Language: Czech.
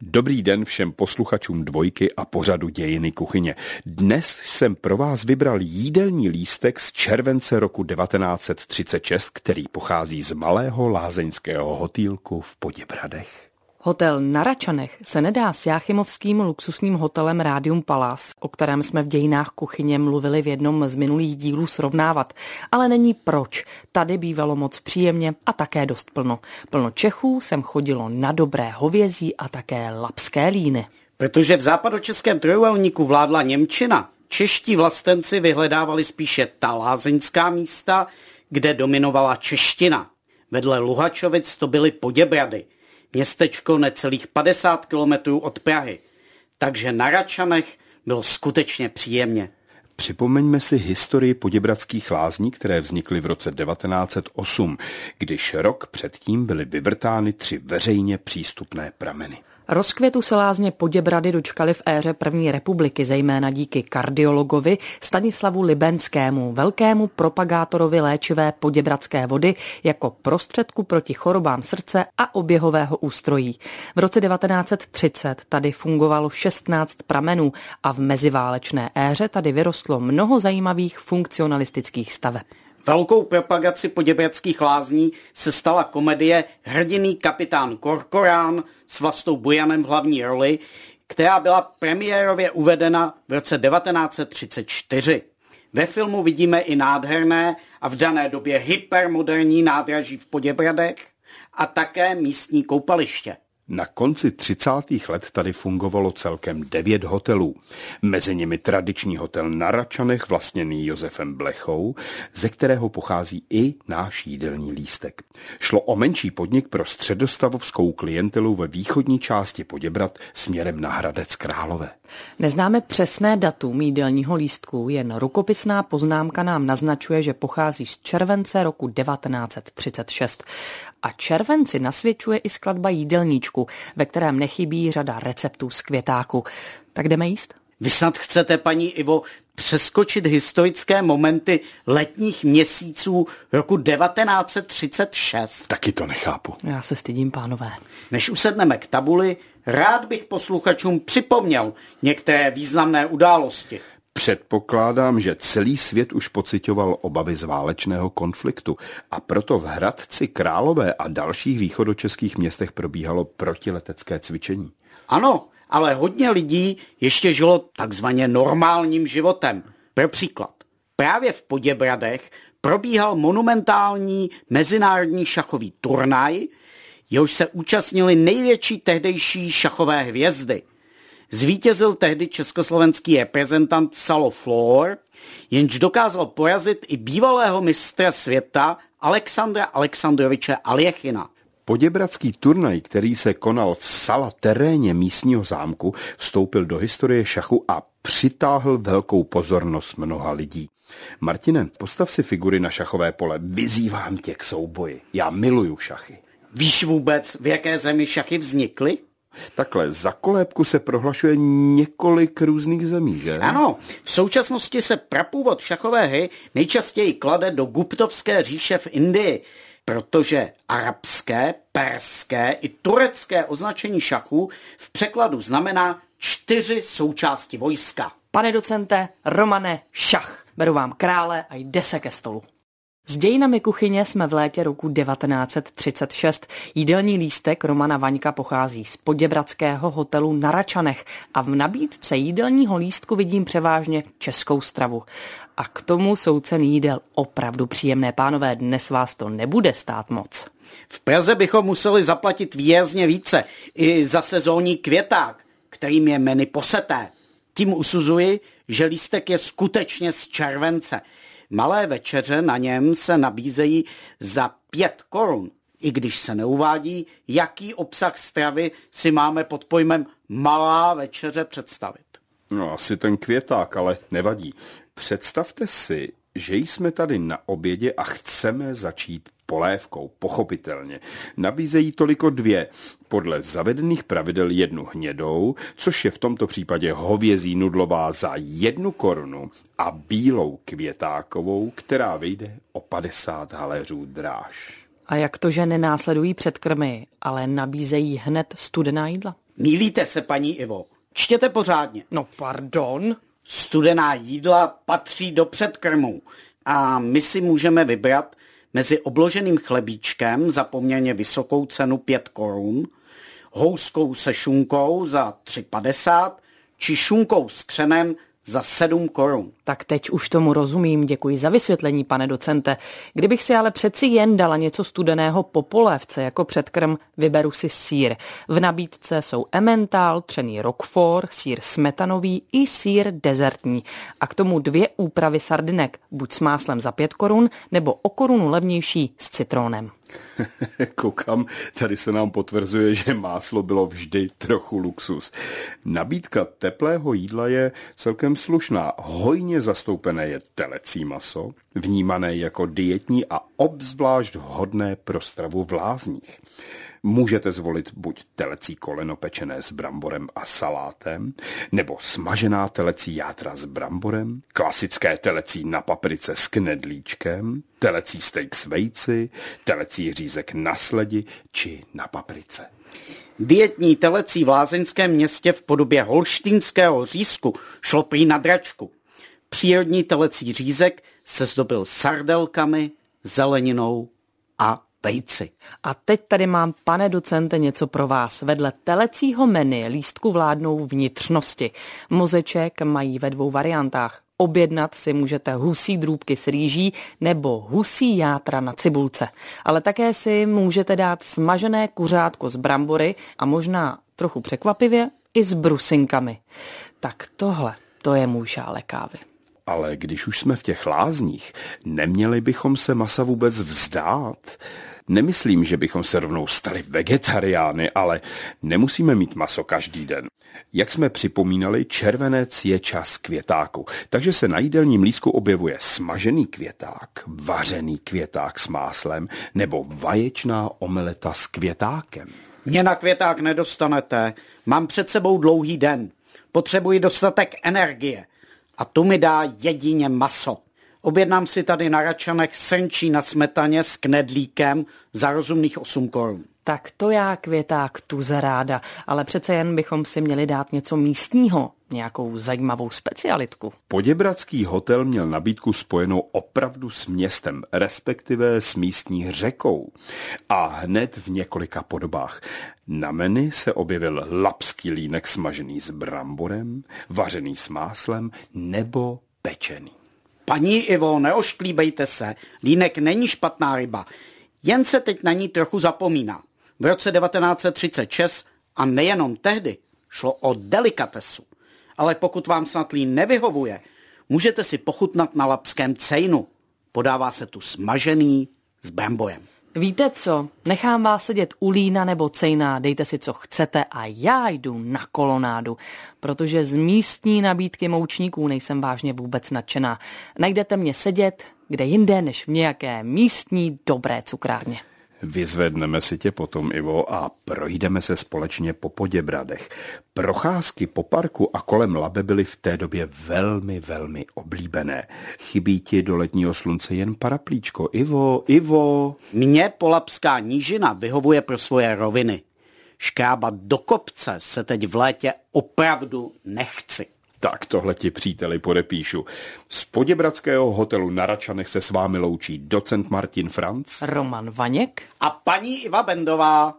Dobrý den všem posluchačům dvojky a pořadu dějiny kuchyně. Dnes jsem pro vás vybral jídelní lístek z července roku 1936, který pochází z malého lázeňského hotýlku v Poděbradech. Hotel na Račanech se nedá s Jáchymovským luxusním hotelem Radium Palace, o kterém jsme v dějinách kuchyně mluvili v jednom z minulých dílů srovnávat. Ale není proč. Tady bývalo moc příjemně a také dost plno. Plno Čechů sem chodilo na dobré hovězí a také lapské líny. Protože v západočeském trojuhelníku vládla Němčina, čeští vlastenci vyhledávali spíše ta lázeňská místa, kde dominovala čeština. Vedle Luhačovic to byly Poděbrady – městečko necelých 50 kilometrů od Prahy. Takže na Račanech bylo skutečně příjemně. Připomeňme si historii poděbradských lázní, které vznikly v roce 1908, když rok předtím byly vyvrtány tři veřejně přístupné prameny. Rozkvětu se lázně Poděbrady dočkali v éře první republiky, zejména díky kardiologovi Stanislavu Libenskému, velkému propagátorovi léčivé poděbradské vody jako prostředku proti chorobám srdce a oběhového ústrojí. V roce 1930 tady fungovalo 16 pramenů a v meziválečné éře tady vyrostlo mnoho zajímavých funkcionalistických staveb. Velkou propagaci poděbradských lázní se stala komedie Hrdiný kapitán Korkorán s Vlastou Bujanem v hlavní roli, která byla premiérově uvedena v roce 1934. Ve filmu vidíme i nádherné a v dané době hypermoderní nádraží v Poděbradech a také místní koupaliště. Na konci 30. let tady fungovalo celkem devět hotelů. Mezi nimi tradiční hotel na Račanech, vlastněný Josefem Blechou, ze kterého pochází i náš jídelní lístek. Šlo o menší podnik pro středostavovskou klientelu ve východní části Poděbrat směrem na Hradec Králové. Neznáme přesné datum jídelního lístku, jen rukopisná poznámka nám naznačuje, že pochází z července roku 1936. A červenci nasvědčuje i skladba jídelníčku, ve kterém nechybí řada receptů z květáku. Tak jdeme jíst? Vy snad chcete, paní Ivo, přeskočit historické momenty letních měsíců roku 1936? Taky to nechápu. Já se stydím, pánové. Než usedneme k tabuli, rád bych posluchačům připomněl některé významné události. Předpokládám, že celý svět už pocitoval obavy z válečného konfliktu a proto v Hradci Králové a dalších východočeských městech probíhalo protiletecké cvičení. Ano, ale hodně lidí ještě žilo takzvaně normálním životem. Pro příklad, právě v Poděbradech probíhal monumentální mezinárodní šachový turnaj, jehož se účastnili největší tehdejší šachové hvězdy. Zvítězil tehdy československý reprezentant Salo Flor, jenž dokázal porazit i bývalého mistra světa Alexandra Alexandroviče Aljechina. Poděbradský turnaj, který se konal v sala teréně místního zámku, vstoupil do historie šachu a přitáhl velkou pozornost mnoha lidí. Martine, postav si figury na šachové pole. Vyzývám tě k souboji. Já miluju šachy. Víš vůbec, v jaké zemi šachy vznikly? Takhle, za kolébku se prohlašuje několik různých zemí, že? Ano, v současnosti se prapůvod šachové hry nejčastěji klade do Guptovské říše v Indii protože arabské, perské i turecké označení šachu v překladu znamená čtyři součásti vojska. Pane docente, Romane, šach. Beru vám krále a jde se ke stolu. S dějinami kuchyně jsme v létě roku 1936. Jídelní lístek Romana Vaňka pochází z poděbradského hotelu na Račanech a v nabídce jídelního lístku vidím převážně českou stravu. A k tomu jsou ceny jídel opravdu příjemné. Pánové, dnes vás to nebude stát moc. V Praze bychom museli zaplatit výrazně více i za sezónní květák, kterým je meny poseté. Tím usuzuji, že lístek je skutečně z července. Malé večeře na něm se nabízejí za pět korun, i když se neuvádí, jaký obsah stravy si máme pod pojmem malá večeře představit. No asi ten květák, ale nevadí. Představte si, že jsme tady na obědě a chceme začít polévkou, pochopitelně. Nabízejí toliko dvě, podle zavedených pravidel jednu hnědou, což je v tomto případě hovězí nudlová za jednu korunu a bílou květákovou, která vyjde o 50 haléřů dráž. A jak to, že nenásledují předkrmy, ale nabízejí hned studená jídla? Mílíte se, paní Ivo. Čtěte pořádně. No pardon. Studená jídla patří do předkrmů a my si můžeme vybrat mezi obloženým chlebíčkem za poměrně vysokou cenu 5 korun, houskou se šunkou za 3,50 či šunkou s křenem za 7 korun. Tak teď už tomu rozumím, děkuji za vysvětlení, pane docente. Kdybych si ale přeci jen dala něco studeného po polévce jako předkrm, vyberu si sír. V nabídce jsou emmental, třený roquefort, sír smetanový i sír dezertní. A k tomu dvě úpravy sardinek, buď s máslem za 5 korun, nebo o korunu levnější s citrónem. Koukám, tady se nám potvrzuje, že máslo bylo vždy trochu luxus. Nabídka teplého jídla je celkem slušná. Hojně zastoupené je telecí maso, vnímané jako dietní a obzvlášť vhodné pro stravu v lázních. Můžete zvolit buď telecí koleno pečené s bramborem a salátem, nebo smažená telecí játra s bramborem, klasické telecí na paprice s knedlíčkem, telecí steak s vejci, telecí řízek na sledi či na paprice. Dietní telecí v lázeňském městě v podobě holštínského řízku šlo prý na dračku. Přírodní telecí řízek se zdobil sardelkami, zeleninou a vejci. A teď tady mám, pane docente, něco pro vás. Vedle telecího menu lístku vládnou vnitřnosti. Mozeček mají ve dvou variantách. Objednat si můžete husí drůbky s rýží nebo husí játra na cibulce. Ale také si můžete dát smažené kuřátko z brambory a možná trochu překvapivě i s brusinkami. Tak tohle, to je můj šále kávy. Ale když už jsme v těch lázních, neměli bychom se masa vůbec vzdát? Nemyslím, že bychom se rovnou stali vegetariány, ale nemusíme mít maso každý den. Jak jsme připomínali, červenec je čas květáku, takže se na jídelním lísku objevuje smažený květák, vařený květák s máslem nebo vaječná omeleta s květákem. Mě na květák nedostanete. Mám před sebou dlouhý den. Potřebuji dostatek energie. A tu mi dá jedině maso. Objednám si tady na Račanech srnčí na smetaně s knedlíkem za rozumných 8 korun. Tak to já květák tu ráda, ale přece jen bychom si měli dát něco místního, nějakou zajímavou specialitku. Poděbradský hotel měl nabídku spojenou opravdu s městem, respektive s místní řekou. A hned v několika podobách. Na menu se objevil lapský línek smažený s bramborem, vařený s máslem nebo pečený. Paní Ivo, neošklíbejte se, línek není špatná ryba, jen se teď na ní trochu zapomíná. V roce 1936 a nejenom tehdy šlo o delikatesu. Ale pokud vám snad lín nevyhovuje, můžete si pochutnat na lapském cejnu. Podává se tu smažený s brambojem. Víte co, nechám vás sedět u lína nebo cejna, dejte si co chcete a já jdu na kolonádu, protože z místní nabídky moučníků nejsem vážně vůbec nadšená. Najdete mě sedět kde jinde než v nějaké místní dobré cukrárně. Vyzvedneme si tě potom, Ivo, a projdeme se společně po Poděbradech. Procházky po parku a kolem Labe byly v té době velmi, velmi oblíbené. Chybí ti do letního slunce jen paraplíčko. Ivo, Ivo. Mně Polapská nížina vyhovuje pro svoje roviny. Škrábat do kopce se teď v létě opravdu nechci. Tak tohle ti příteli podepíšu. Z Poděbradského hotelu na Račanech se s vámi loučí docent Martin Franc, Roman Vaněk a paní Iva Bendová.